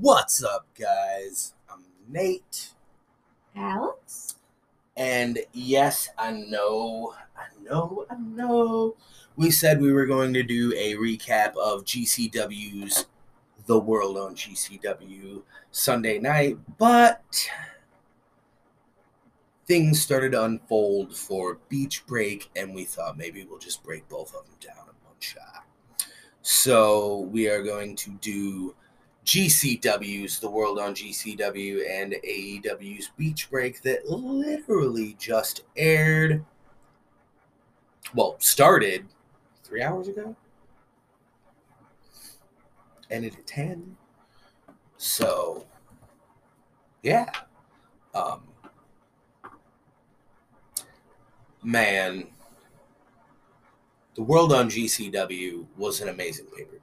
What's up, guys? I'm Nate. Alex? And yes, I know, I know, I know. We said we were going to do a recap of GCW's The World on GCW Sunday night, but things started to unfold for Beach Break, and we thought maybe we'll just break both of them down in one shot. So we are going to do GCW's The World on GCW and AEW's Beach Break that literally just aired. Well, started three hours ago. Ended at 10. So, yeah. Um, man, The World on GCW was an amazing pay per view.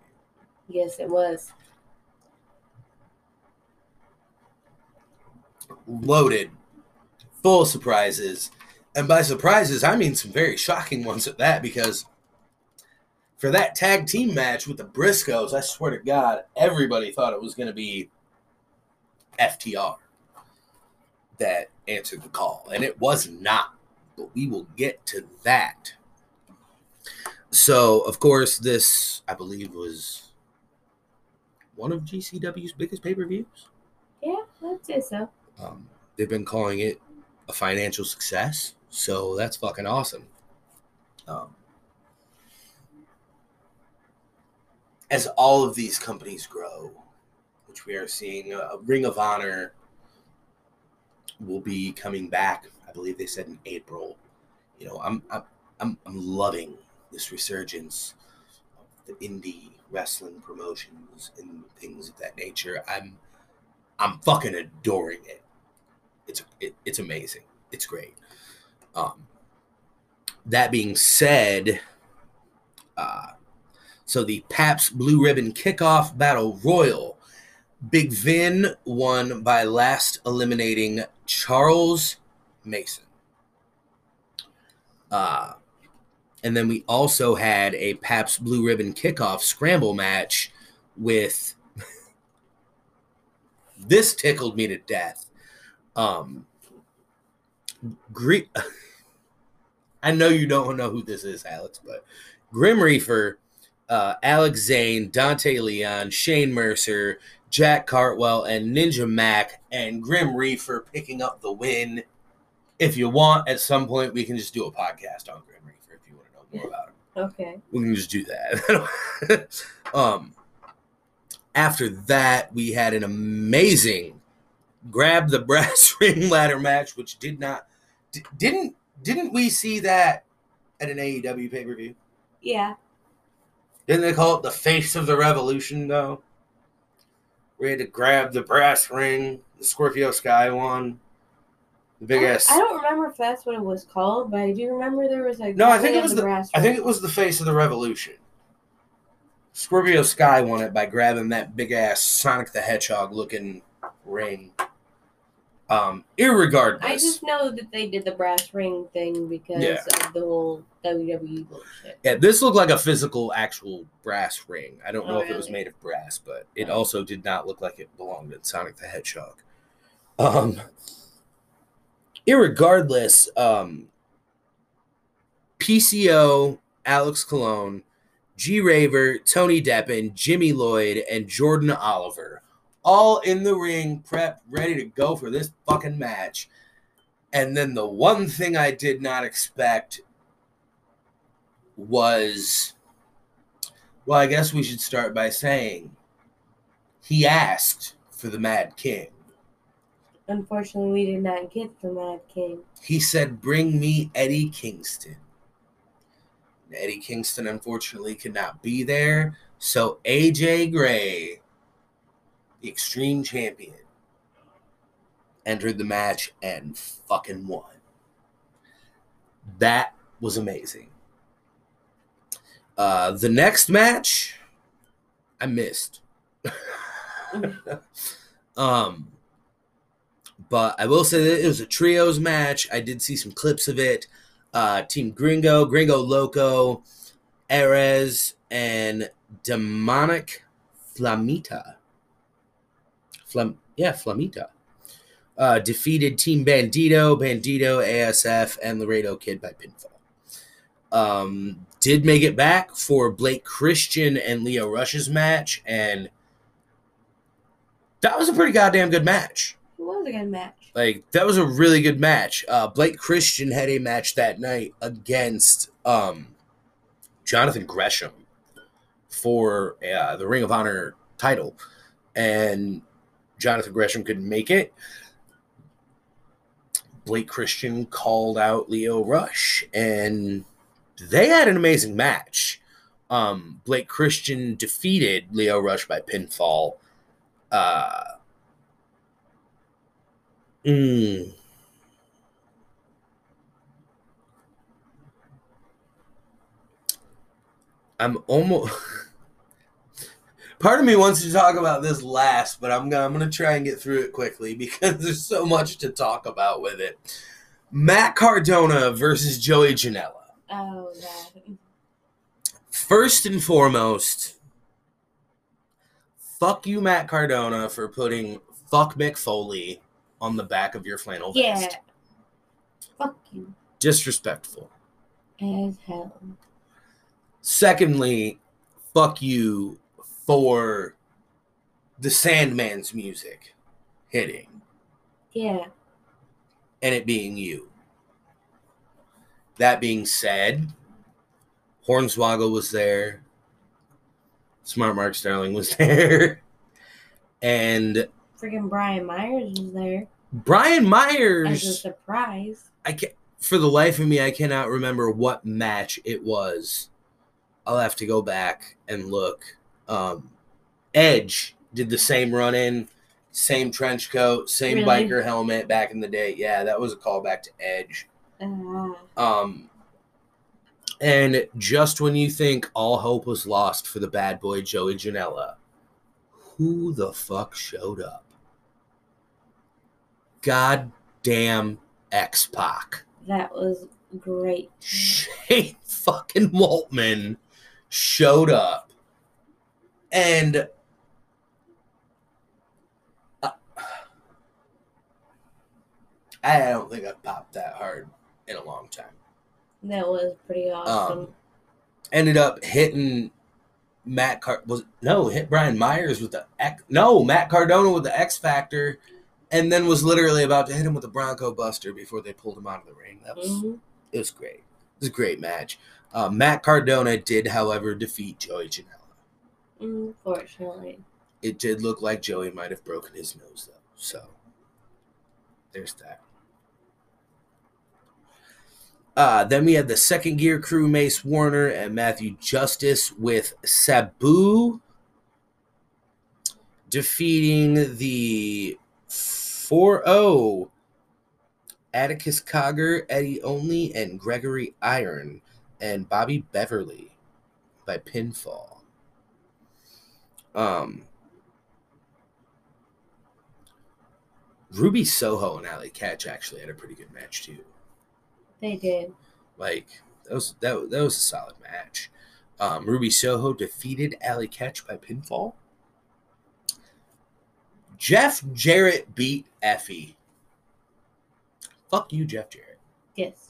Yes, it was. loaded, full of surprises. And by surprises, I mean some very shocking ones at that because for that tag team match with the Briscoes, I swear to God, everybody thought it was going to be FTR that answered the call. And it was not. But we will get to that. So, of course, this, I believe, was one of GCW's biggest pay per views. Yeah, I'd say so. Um, they've been calling it a financial success, so that's fucking awesome. Um, as all of these companies grow, which we are seeing, uh, Ring of Honor will be coming back. I believe they said in April. You know, I'm I'm I'm, I'm loving this resurgence of the indie wrestling promotions and things of that nature. I'm I'm fucking adoring it. It's it, it's amazing. It's great. Um, that being said, uh, so the Pabst Blue Ribbon Kickoff Battle Royal, Big Vin won by last eliminating Charles Mason. Uh, and then we also had a Pabst Blue Ribbon Kickoff Scramble match with. this tickled me to death. Um, Gre- I know you don't know who this is, Alex, but Grim Reaper, uh, Alex Zane, Dante Leon, Shane Mercer, Jack Cartwheel, and Ninja Mack, and Grim Reaper picking up the win. If you want, at some point, we can just do a podcast on Grim Reaper if you want to know more about him. Okay. We can just do that. um, after that, we had an amazing grab the brass ring ladder match, which did not d- didn't didn't we see that at an AEW pay per view? Yeah. Didn't they call it the face of the revolution though? We had to grab the brass ring, the Scorpio Sky one, the big I, ass. I don't remember if that's what it was called, but I do remember there was like No, I think it was the- brass I think it was the face of the revolution. Scorpio Sky won it by grabbing that big ass Sonic the Hedgehog looking ring. Um, irregardless, I just know that they did the brass ring thing because Yeah. of the whole WWE bullshit. yeah, this looked like a physical, actual brass ring. I don't know Oh, if it was made of brass, but it also did not look like it belonged in Sonic the Hedgehog. Um, irregardless, um, PCO, Alex Colon, G Raver, Tony Deppen, Jimmy Lloyd, and Jordan Oliver all in the ring, prep, ready to go for this fucking match. And then the one thing I did not expect was well, I guess we should start by saying he asked for the Mad King. Unfortunately, we did not get the Mad King. He said, Bring me Eddie Kingston. Eddie Kingston unfortunately could not be there. So AJ Gray, the Extreme Champion, entered the match and fucking won. That was amazing. Uh, the next match, I missed. um, but I will say that it was a trios match. I did see some clips of it. Uh, Team Gringo, Gringo Loco, Arez, and Demonic Flamita. Flam, yeah, Flamita. Uh, defeated Team Bandito, Bandito, ASF, and Laredo Kid by pinfall. Um, did make it back for Blake Christian and Lio Rush's match, and that was a pretty goddamn good match. It was a good match. Like that was a really good match. Uh, Blake Christian had a match that night against um, Jonathan Gresham for uh, the Ring of Honor title, and Jonathan Gresham couldn't make it. Blake Christian called out Lio Rush, and they had an amazing match. Um, Blake Christian defeated Lio Rush by pinfall. Uh, mm, I'm almost. Part of me wants to talk about this last, but I'm gonna, I'm gonna try and get through it quickly because there's so much to talk about with it. Matt Cardona versus Joey Janela. Oh, that. First and foremost, fuck you, Matt Cardona, for putting fuck Mick Foley on the back of your flannel Yeah. vest. Fuck you. Disrespectful. As hell. Secondly, fuck you for the Sandman's music hitting Yeah. and it being you. That being said, Hornswoggle was there. Smart Mark Sterling was there. And Freaking Brian Myers was there Brian Myers as a surprise. I can't. for the life of me, I cannot remember what match it was. I'll have to go back and look. Um, Edge did the same run in, same trench coat, same Really? biker helmet back in the day. Yeah, that was a callback to Edge. Uh, Um, and just when you think all hope was lost for the bad boy Joey Janela, who the fuck showed up? Goddamn X Pac. that was great. Shane fucking Waltman showed up. And uh, I don't think I've popped that hard in a long time. That was pretty awesome. Um, ended up hitting Matt Car was no hit Brian Myers with the X no Matt Cardona with the X Factor, and then was literally about to hit him with the Bronco Buster before they pulled him out of the ring. That was Mhm. it was great. It was a great match. Uh, Matt Cardona did, however, defeat Joey Janela. Unfortunately. It did look like Joey might have broken his nose though, so there's that. Uh, then we had the second gear crew, Mance Warner and Matthew Justice, with Sabu defeating the 4 0 Atticus Cogger, Eddie Only, and Gregory Iron, and Bobby Beverly by pinfall. Um, Ruby Soho and Allie Katch actually had a pretty good match too. They did. Like that was that, that was a solid match. Um, Ruby Soho defeated Allie Katch by pinfall. Jeff Jarrett beat Effy. Fuck you, Jeff Jarrett. Yes.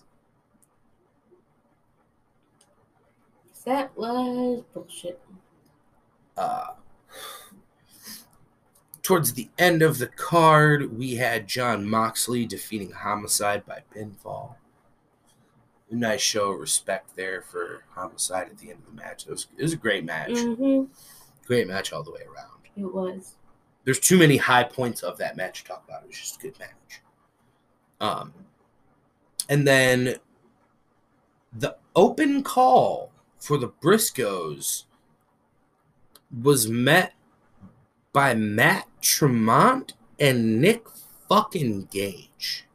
That was bullshit. Uh, towards the end of the card, we had Jon Moxley defeating Homicide by pinfall. A nice show of respect there for Homicide at the end of the match. It was, it was a great match. Mm-hmm. Great match all the way around. It was. There's too many high points of that match to talk about. It was just a good match. Um, and then the open call for the Briscoes was met by Matt Tremont and Nick fucking Gage.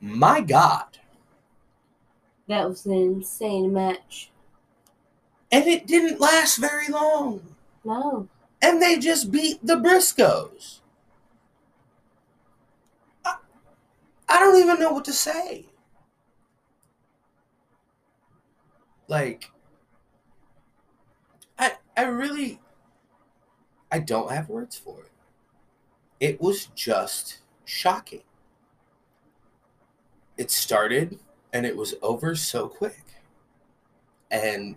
My God. That was an insane match. And it didn't last very long. No. And they just beat the Briscoes. I, I don't even know what to say. Like, I really I don't have words for it. It was just shocking. It started and it was over so quick. And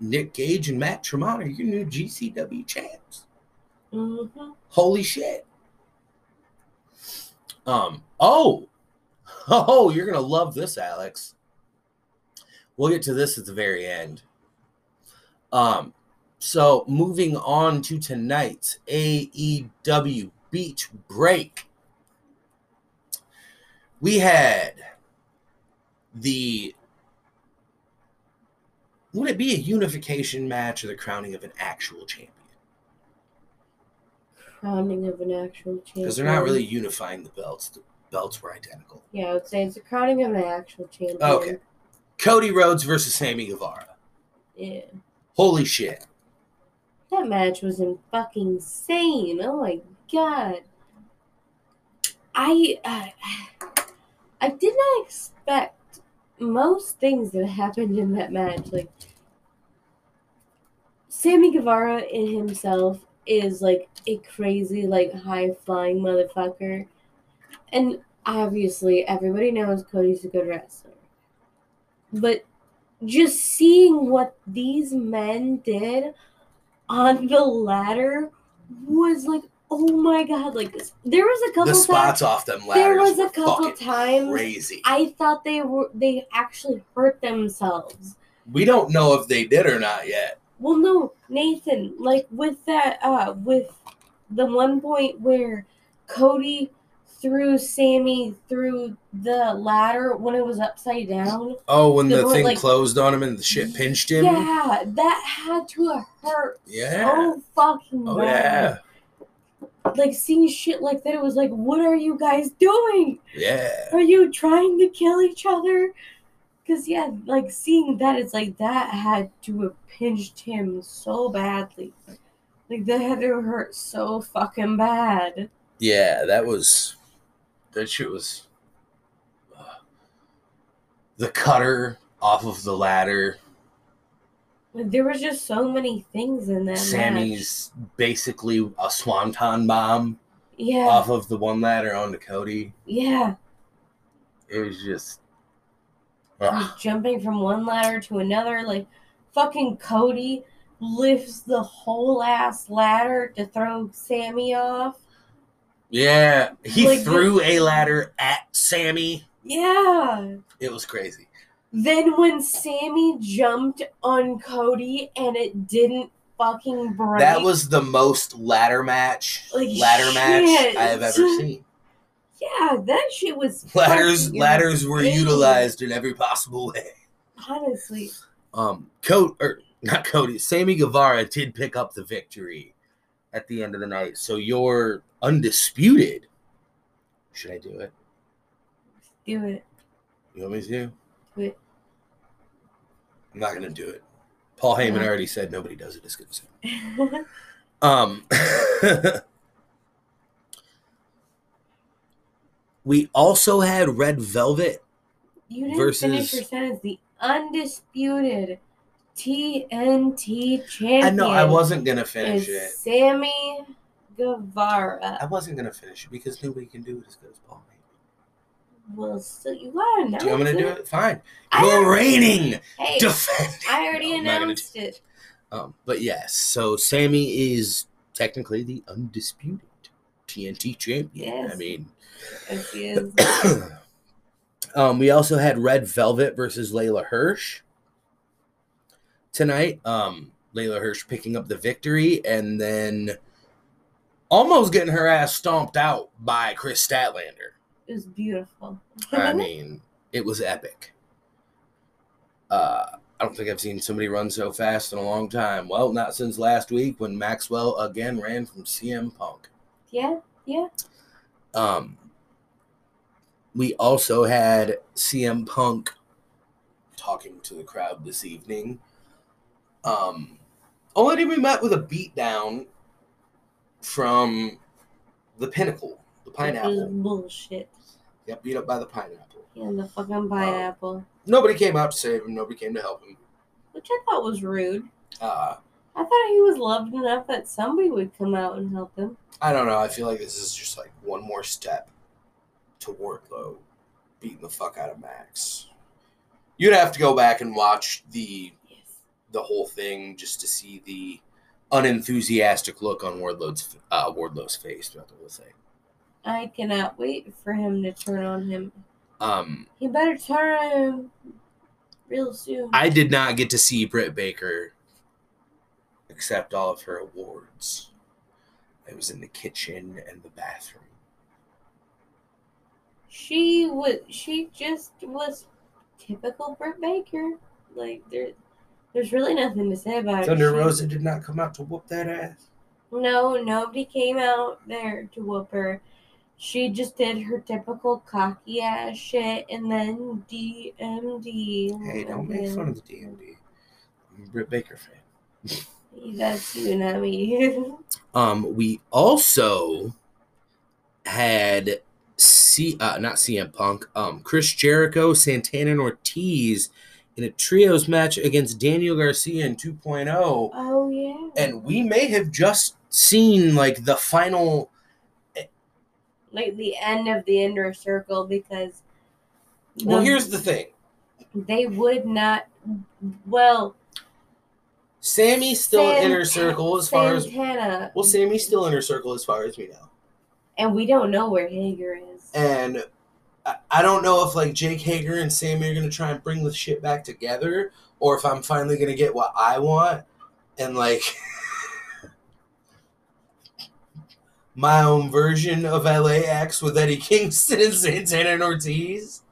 Nick Gage and Matt Tremont are your new GCW champs. Mm-hmm. Holy shit. Um, oh, oh, you're gonna love this, Alex. We'll get to this at the very end. Um, so moving on to tonight's AEW Beach Break. We had the would it be a unification match or the crowning of an actual champion? Crowning of an actual champion. Because they're not really unifying the belts. The belts were identical. Yeah, I would say it's a crowning of an actual champion. Okay. Cody Rhodes versus Sammy Guevara. Yeah. Holy shit. That match was in fucking insane. Oh my god. I uh, I did not expect most things that happened in that match. Like Sammy Guevara in himself is like a crazy, like high flying motherfucker. And obviously everybody knows Cody's a good wrestler. But just seeing what these men did on the ladder was like, oh my god! Like this, there was a couple The times spots off them ladders there was a couple times crazy. I thought they were they actually hurt themselves. we don't know if they did or not yet. Well, no, Nathan, like with that, uh, with the one point where Cody threw Sammy through the ladder when it was upside down. Oh, when They the thing like- closed on him and the shit pinched him. Yeah, that had to have hurt Yeah. so fucking Oh bad. yeah. Like seeing shit like that, it was like, what are you guys doing? Yeah. Are you trying to kill each other? Because, yeah, like seeing that, it's like that had to have pinched him so badly. Like that had to hurt so fucking bad. Yeah, that was that shit was uh, the cutter off of the ladder. There was just so many things in that match. Sammy's basically a swanton bomb Yeah, off of the one ladder onto Cody. yeah. It was just ugh. jumping from one ladder to another. Like, fucking Cody lifts the whole ass ladder to throw Sammy off. Yeah, he Like threw a ladder at Sammy. Yeah. It was crazy. Then when Sammy jumped on Cody and it didn't fucking break. That was the most ladder match, Like, ladder match. I have ever seen. yeah, that shit was Ladders, ladders were utilized in every possible way. Honestly, Um, Cody or not Cody, Sammy Guevara did pick up the victory at the end of the night. So you're undisputed. Should I do it? do it. You want me to? Do it. I'm not gonna do it. Paul Heyman Yeah. already said nobody does it as good as him. Um, we also had Red Velvet. you didn't Versus- finish your sentence. The undisputed TNT champion. I know I wasn't gonna finish is it. Sammy Guevara. I wasn't gonna finish it because nobody can do it as good as Paul Heyman. Well, so you gotta know. Do you want me to do it? Fine. I You're reigning Hey, defending. I already No, announced it. Um, but yes, so Sammy is technically the undisputed TNT champion. Yes. I mean, Yes, um, we also had Red Velvet versus Leyla Hirsch tonight. Um, Leyla Hirsch picking up the victory and then almost getting her ass stomped out by Kris Statlander. It was beautiful. I mean, it was epic. Uh, I don't think I've seen somebody run so fast in a long time. Well, not since last week when Maxwell again ran from CM Punk. yeah, yeah. Um, we also had CM Punk talking to the crowd this evening. Um, only did we met with a beatdown from the Pinnacle, the pineapple. bullshit. Got beat up by the pineapple. Yeah, the fucking pineapple. Nobody came out to save him. Nobody came to help him. Which I thought was rude. Uh, I thought he was loved enough that somebody would come out and help him. I don't know. I feel like this is just like one more step to Wardlow beating the fuck out of Max. You'd have to go back and watch the. The whole thing just to see the unenthusiastic look on Wardlow's uh, Wardlow's face throughout the whole thing. I cannot wait for him to turn on him. Um, He better turn on him real soon. I did not get to see Britt Baker accept all of her awards. I was in the kitchen and the bathroom. she was she just was typical Britt Baker. Like there there's really nothing to say about it. Thunder Rosa did not come out to whoop that ass. No, nobody came out there to whoop her. She just did her typical cocky ass shit and then DMD. Hey, don't make fun of the DMD. I'm a Britt Baker fan. That's you, not me. Um, we also had C, uh, not CM Punk, um, Chris Jericho, Santana, and Ortiz in a trios match against Daniel Garcia in 2.0, oh yeah. and we may have just seen like the final. like the end of the inner circle because Well, here's the thing: they would not well Sammy's still in Sant- inner circle as far as Santana well, Sammy's still inner circle as far as we know. and we don't know where Hager is. And I- don't know if like Jake Hager and Sammy are gonna try and bring the shit back together, or if I'm finally gonna get what I want and like my own version of LAX with Eddie Kingston and Santana and Ortiz.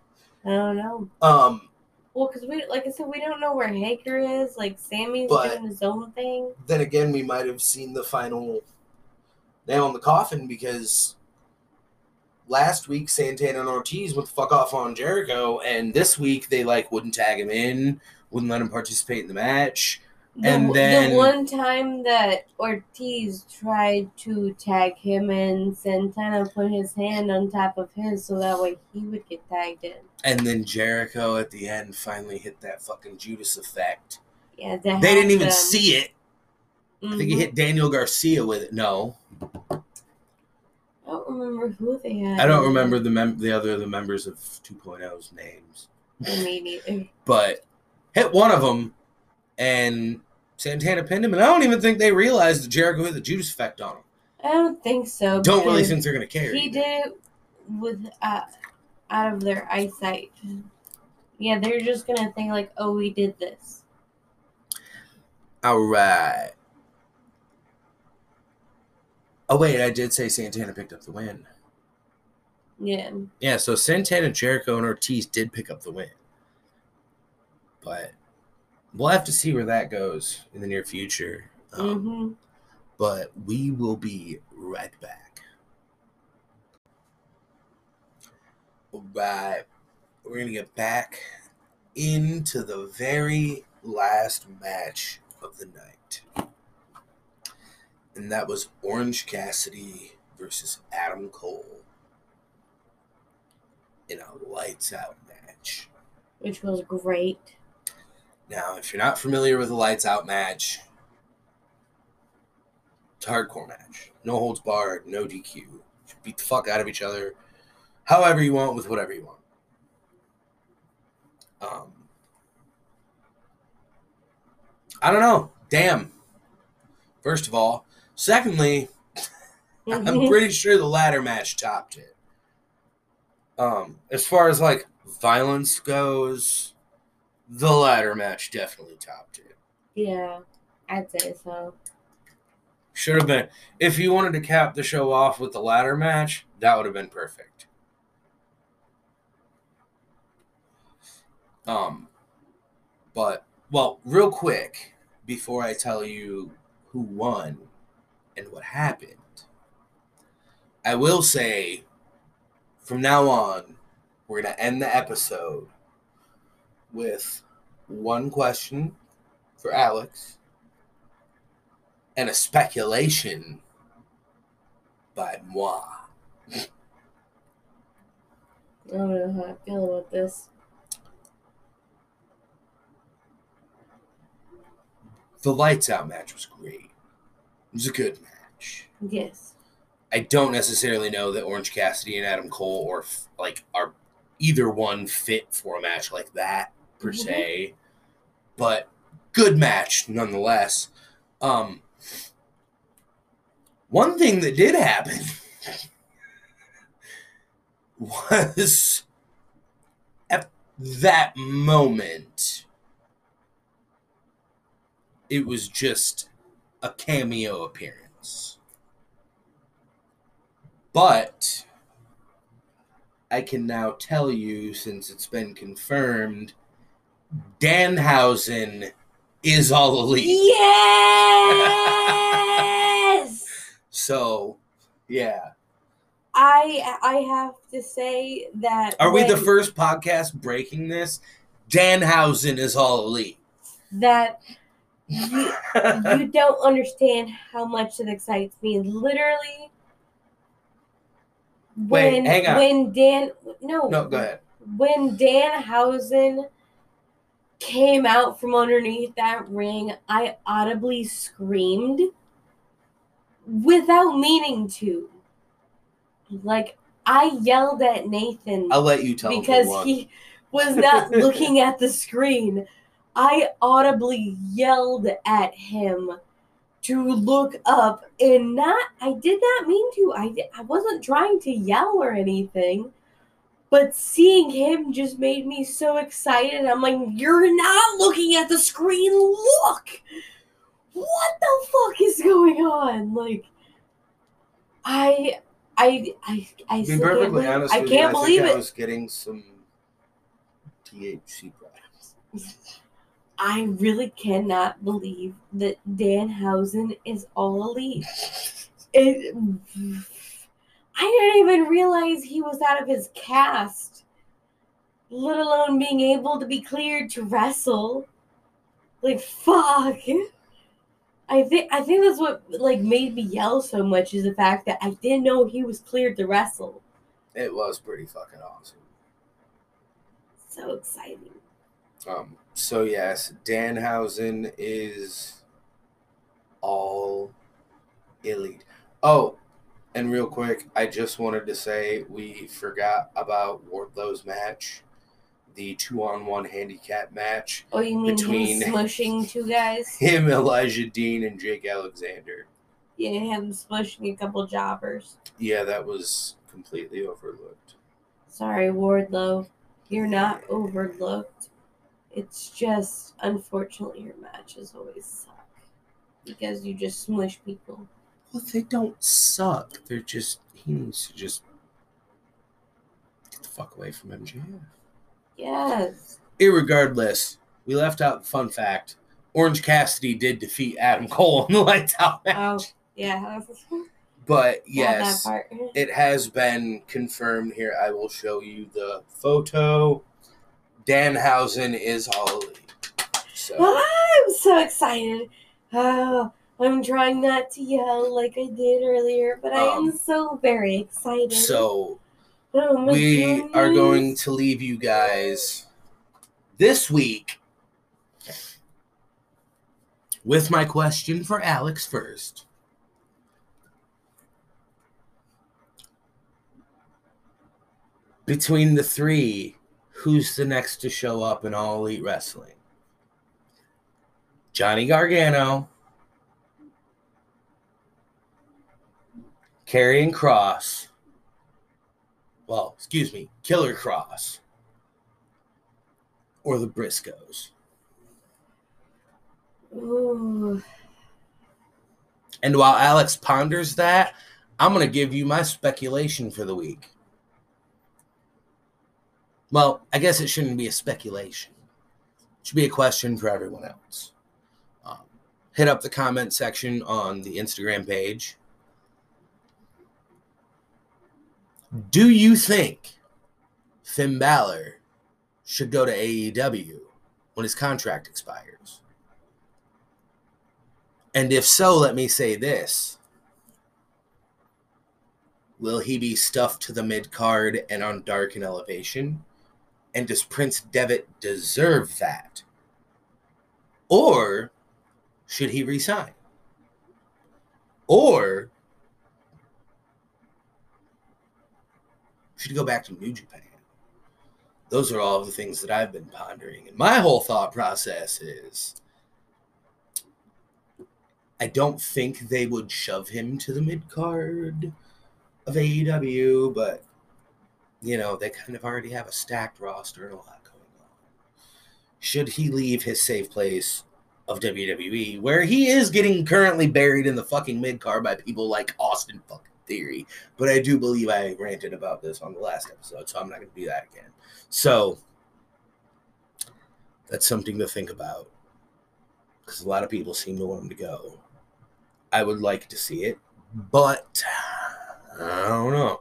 I don't know. Um, Well, because we, like I said, we don't know where Hager is. Like Sammy's doing his own thing. then again, we might have seen the final nail in the coffin because last week Santana and Ortiz went fuck off on Jericho, and this week they like wouldn't tag him in, wouldn't let him participate in the match. The, And then- the one time that Ortiz tried to tag him and Santana put his hand on top of his so that way he would get tagged in. And then Jericho at the end finally hit that fucking Judas effect. Yeah, They didn't even see it. Mm-hmm. I think he hit Daniel Garcia with it. No, don't remember who they had. I don't remember the mem- the other the members of 2.0's names, Me neither. but hit one of them, and Santana pinned him. And I don't even think they realized that Jericho hit the Judas effect on him. I don't think so. Don't really think they're gonna care. he did it with uh, out of their eyesight. Yeah, they're just gonna think like, "Oh, we did this." All right. Oh wait, I did say Santana picked up the win. Yeah, Yeah, so Santana, Jericho, and Ortiz did pick up the win. But we'll have to see where that goes in the near future. Um, hmm But we will be right back. All right. We're going to get back into the very last match of the night. And that was Orange Cassidy versus Adam Cole in a lights out match. which was great. Now, if you're not familiar with a lights out match, it's a hardcore match. No holds barred, no DQ. You beat the fuck out of each other however you want with whatever you want. Um, I don't know. Damn. First of all. Secondly, I'm pretty sure the ladder match topped it. Um, as far as like violence goes, the ladder match definitely topped it. yeah, I'd say so. Should have been if you wanted to cap the show off with the ladder match, that would have been perfect. Um, but well, real quick before I tell you who won and what happened, I will say from now on, we're gonna end the episode with one question for Alex and a speculation by moi. I don't know how I feel about this. The lights out match was great. It was a good match. Yes. I don't necessarily know that Orange Cassidy and Adam Cole or like are either one fit for a match like that per Mhm. se, but good match nonetheless. Um, one thing that did happen was at that moment, it was just a cameo appearance. But I can now tell you, since it's been confirmed, Danhausen is all elite. Yes. So, yeah. I I have to say that. Are we the first podcast breaking this? Danhausen is all elite. that you, you don't understand how much it excites me. Literally, Wait, when hang on. when Dan no no, go ahead. when Danhausen came out from underneath that ring, I audibly screamed without meaning to. Like I yelled at Nathan I'll let you tell because he was not looking at the screen. I audibly yelled at him to look up and not I did not mean to. I I wasn't trying to yell or anything. But seeing him just made me so excited. I'm like, "You're not looking at the screen. Look. What the fuck is going on?" Like I I I I can't perfectly believe, honest I can't you, believe I it. I was getting some THC products. I really cannot believe that Danhausen is all elite. It, I didn't even realize he was out of his cast, let alone being able to be cleared to wrestle. Like fuck. I think I think that's what like made me yell so much is the fact that I didn't know he was cleared to wrestle. It was pretty fucking awesome. So exciting. Um, so yes, Danhausen is all elite. Oh, and real quick, I just wanted to say we forgot about Wardlow's match, the two-on-one handicap match. Oh, you mean Between- him smushing two guys? Him, Elijah Dean, and Jake Alexander. Yeah, him smushing a couple jobbers. Yeah, that was completely overlooked. Sorry, Wardlow. You're not overlooked. It's just, unfortunately, your matches always suck. Because you just smush people. Well, they don't suck. They're just he needs to just get the fuck away from MJF. Yes. Irregardless, we left out the fun fact. Orange Cassidy did defeat Adam Cole in the lights out oh, match. Oh, yeah. But yes, it has been confirmed here. I will show you the photo. Danhausen is elite. So I'm so excited. Oh, I'm trying not to yell like I did earlier, but I am Um, so very excited. so oh we are going to leave you guys this week with my question for Alex first. Between the three, who's the next to show up in All Elite Wrestling? Johnny Gargano, Karrion Kross, well, excuse me, Killer Kross, or the Briscoes. Ooh. And while Alex ponders that, I'm going to give you my speculation for the week. Well, I guess it shouldn't be a speculation. It should be a question for everyone else. Um, hit up the comment section on the Instagram page. Do you think Finn Balor should go to AEW when his contract expires? And if so, let me say this. Will he be stuffed to the mid card and on dark and elevation? And does Prince Devitt deserve that? Or should he resign? Or should he go back to New Japan? Those are all the things that I've been pondering. And my whole thought process is I don't think they would shove him to the mid card of AEW, but you know, they kind of already have a stacked roster and a lot going on. Should he leave his safe place of WWE, where he is getting currently buried in the fucking mid card by people like Austin fucking Theory? But I do believe I ranted about this on the last episode, so I'm not going to do that again. So that's something to think about because a lot of people seem to want him to go. I would like to see it, but I don't know.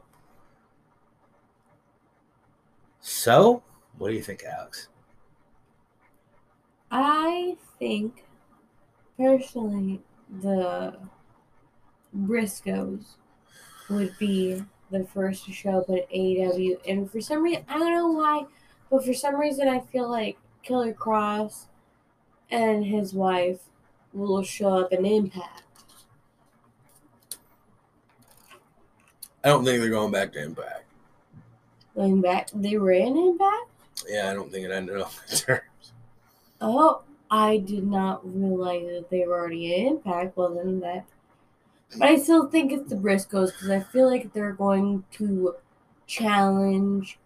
So, what do you think, Alex? I think, personally, the Briscoes would be the first to show up at AEW. And for some reason, I don't know why, but for some reason, I feel like Killer Kross and his wife will show up in Impact. I don't think they're going back to Impact. Going back, they were in Impact? Yeah, I don't think it ended up in terms. Oh, I did not realize that they were already in Impact. Well, then that. But I still think it's the Briscoes because I feel like they're going to challenge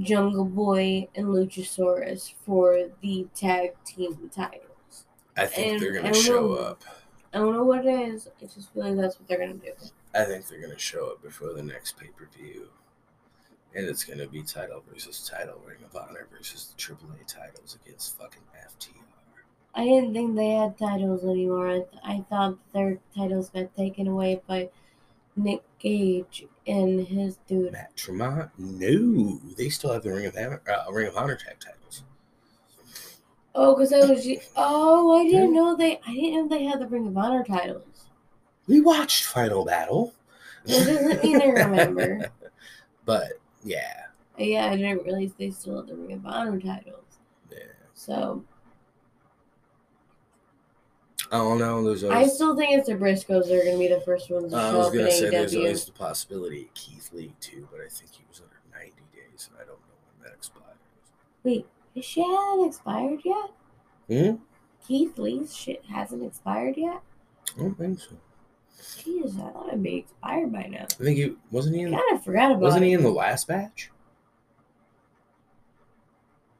Jungle Boy and Luchasaurus for the tag team titles. I think And they're going to show know. up. I don't know what it is. I just feel like that's what they're gonna do. I think they're going to show up before the next pay per view. And it's going to be title versus title, Ring of Honor versus the AAA titles against fucking FTR. I didn't think they had titles anymore. I, th- I thought their titles got taken away by Nick Gage and his dude. Matt Tremont? No, they still have the Ring of Honor, uh, Ring of Honor tag titles. Oh, because I was. Oh, I didn't know they. I didn't know they had the Ring of Honor titles. We watched Final Battle. That doesn't mean I remember. but yeah, Yeah, I didn't realize they still had the Ring of Honor titles. yeah. So I don't know. There's I still think it's the Briscoes that are gonna be the first ones to I show was up in gonna say there's always the possibility of Keith Lee too, but I think he was under 90 days, and I don't know when that expired. Wait, his shit hasn't expired yet. Hmm? Keith Lee's shit hasn't expired yet. I don't think so. Jesus, I thought it'd be expired by now. I think he wasn't he in. Kind of forgot about. Wasn't he in the last batch?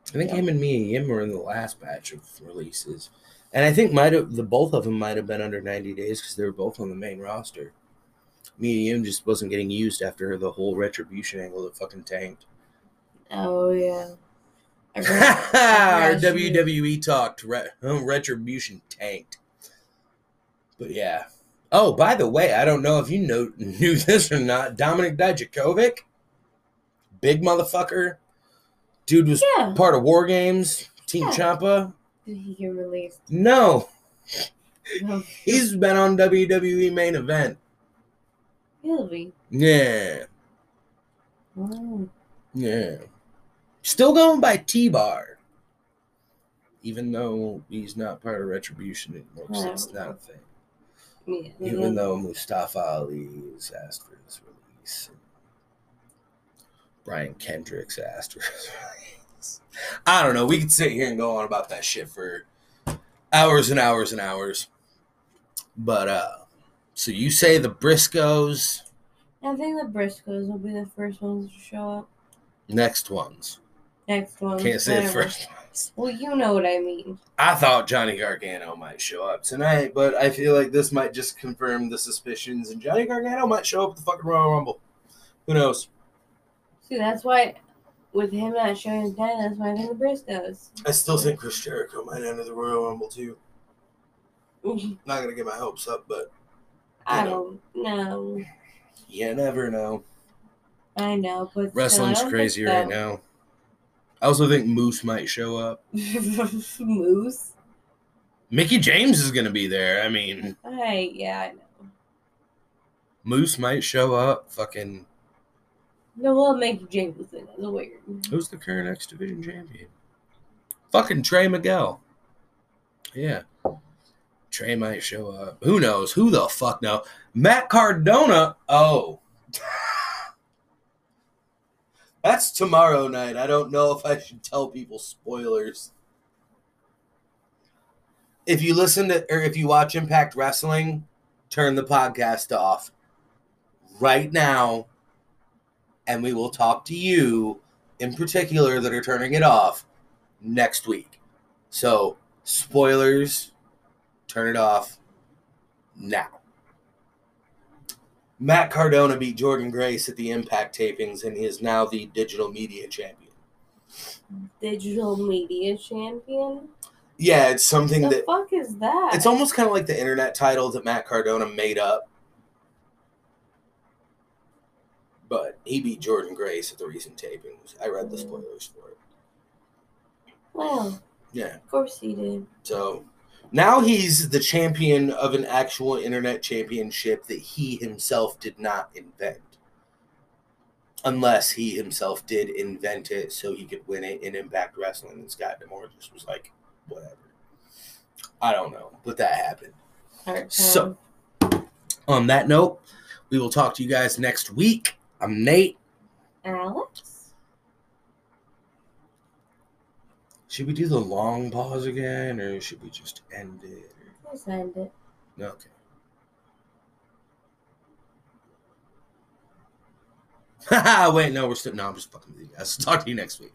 I think Yeah. him and me and him were in the last batch of releases, and I think might have the both of them might have been under ninety days because they were both on the main roster. Me and him just wasn't getting used after the whole retribution angle that fucking tanked. Oh yeah. I forgot- I Our forgot WWE talked re- retribution tanked. But yeah. Oh, by the way, I don't know if you know knew this or not. Dominik Dijakovic, big motherfucker. Dude was Yeah. part of War Games, Team Yeah. Ciampa. Did he get released? No, No. he's been on WWE main event. Really? Yeah, Wow. yeah. Still going by T Bar. Even though he's not part of Retribution anymore, so it's not a thing. Yeah. Even though Mustafa Ali has asked for his release. Brian Kendricks asked for his release. I don't know. We could sit here and go on about that shit for hours and hours and hours. But uh so you say the Briscoes I think the Briscoes will be the first ones to show up. next ones. Next one. Can't say the whatever. first Well, you know what I mean. I thought Johnny Gargano might show up tonight, but I feel like this might just confirm the suspicions and Johnny Gargano might show up at the fucking Royal Rumble. Who knows? See, that's why with him not showing his dad, that's why I think the Briscoes. I still think Chris Jericho might enter the Royal Rumble too. Not gonna get my hopes up, but I You don't know. you never know. I know, but Wrestling's crazy right now. I also think Moose might show up. Moose. Mickie James is gonna be there. I mean, Hey, yeah, I know. Moose might show up. Fucking No, we'll make James in. That's weird. who's the current X Division champion? Fucking Trey Miguel. Yeah. Trey might show up. Who knows? Who the fuck know? Matt Cardona. Oh. That's tomorrow night. I don't know if I should tell people spoilers. If you listen to or if you watch Impact Wrestling, turn the podcast off right now and we will talk to you in particular that are turning it off next week. So, spoilers, turn it off now. Matt Cardona beat Jordynne Grace at the Impact tapings and he is now the digital media champion. Digital media champion. Yeah, it's something The that fuck is that? it's almost kind of like the internet title that Matt Cardona made up. But he beat Jordynne Grace at the recent tapings. I read the mm. spoilers for it. Well, Yeah. of course he did. So now he's the champion of an actual internet championship that he himself did not invent. Unless he himself did invent it so he could win it in Impact Wrestling. And Scott D'Amore just was like, whatever. I don't know. But that happened. Hard um, So- On that note, we will talk to you guys next week. I'm Nate. Alex. Should we do the long pause again or should we just end it? Let's end it. Okay. Wait, no, we're still no. I'm just fucking with you guys. Talk to you next week.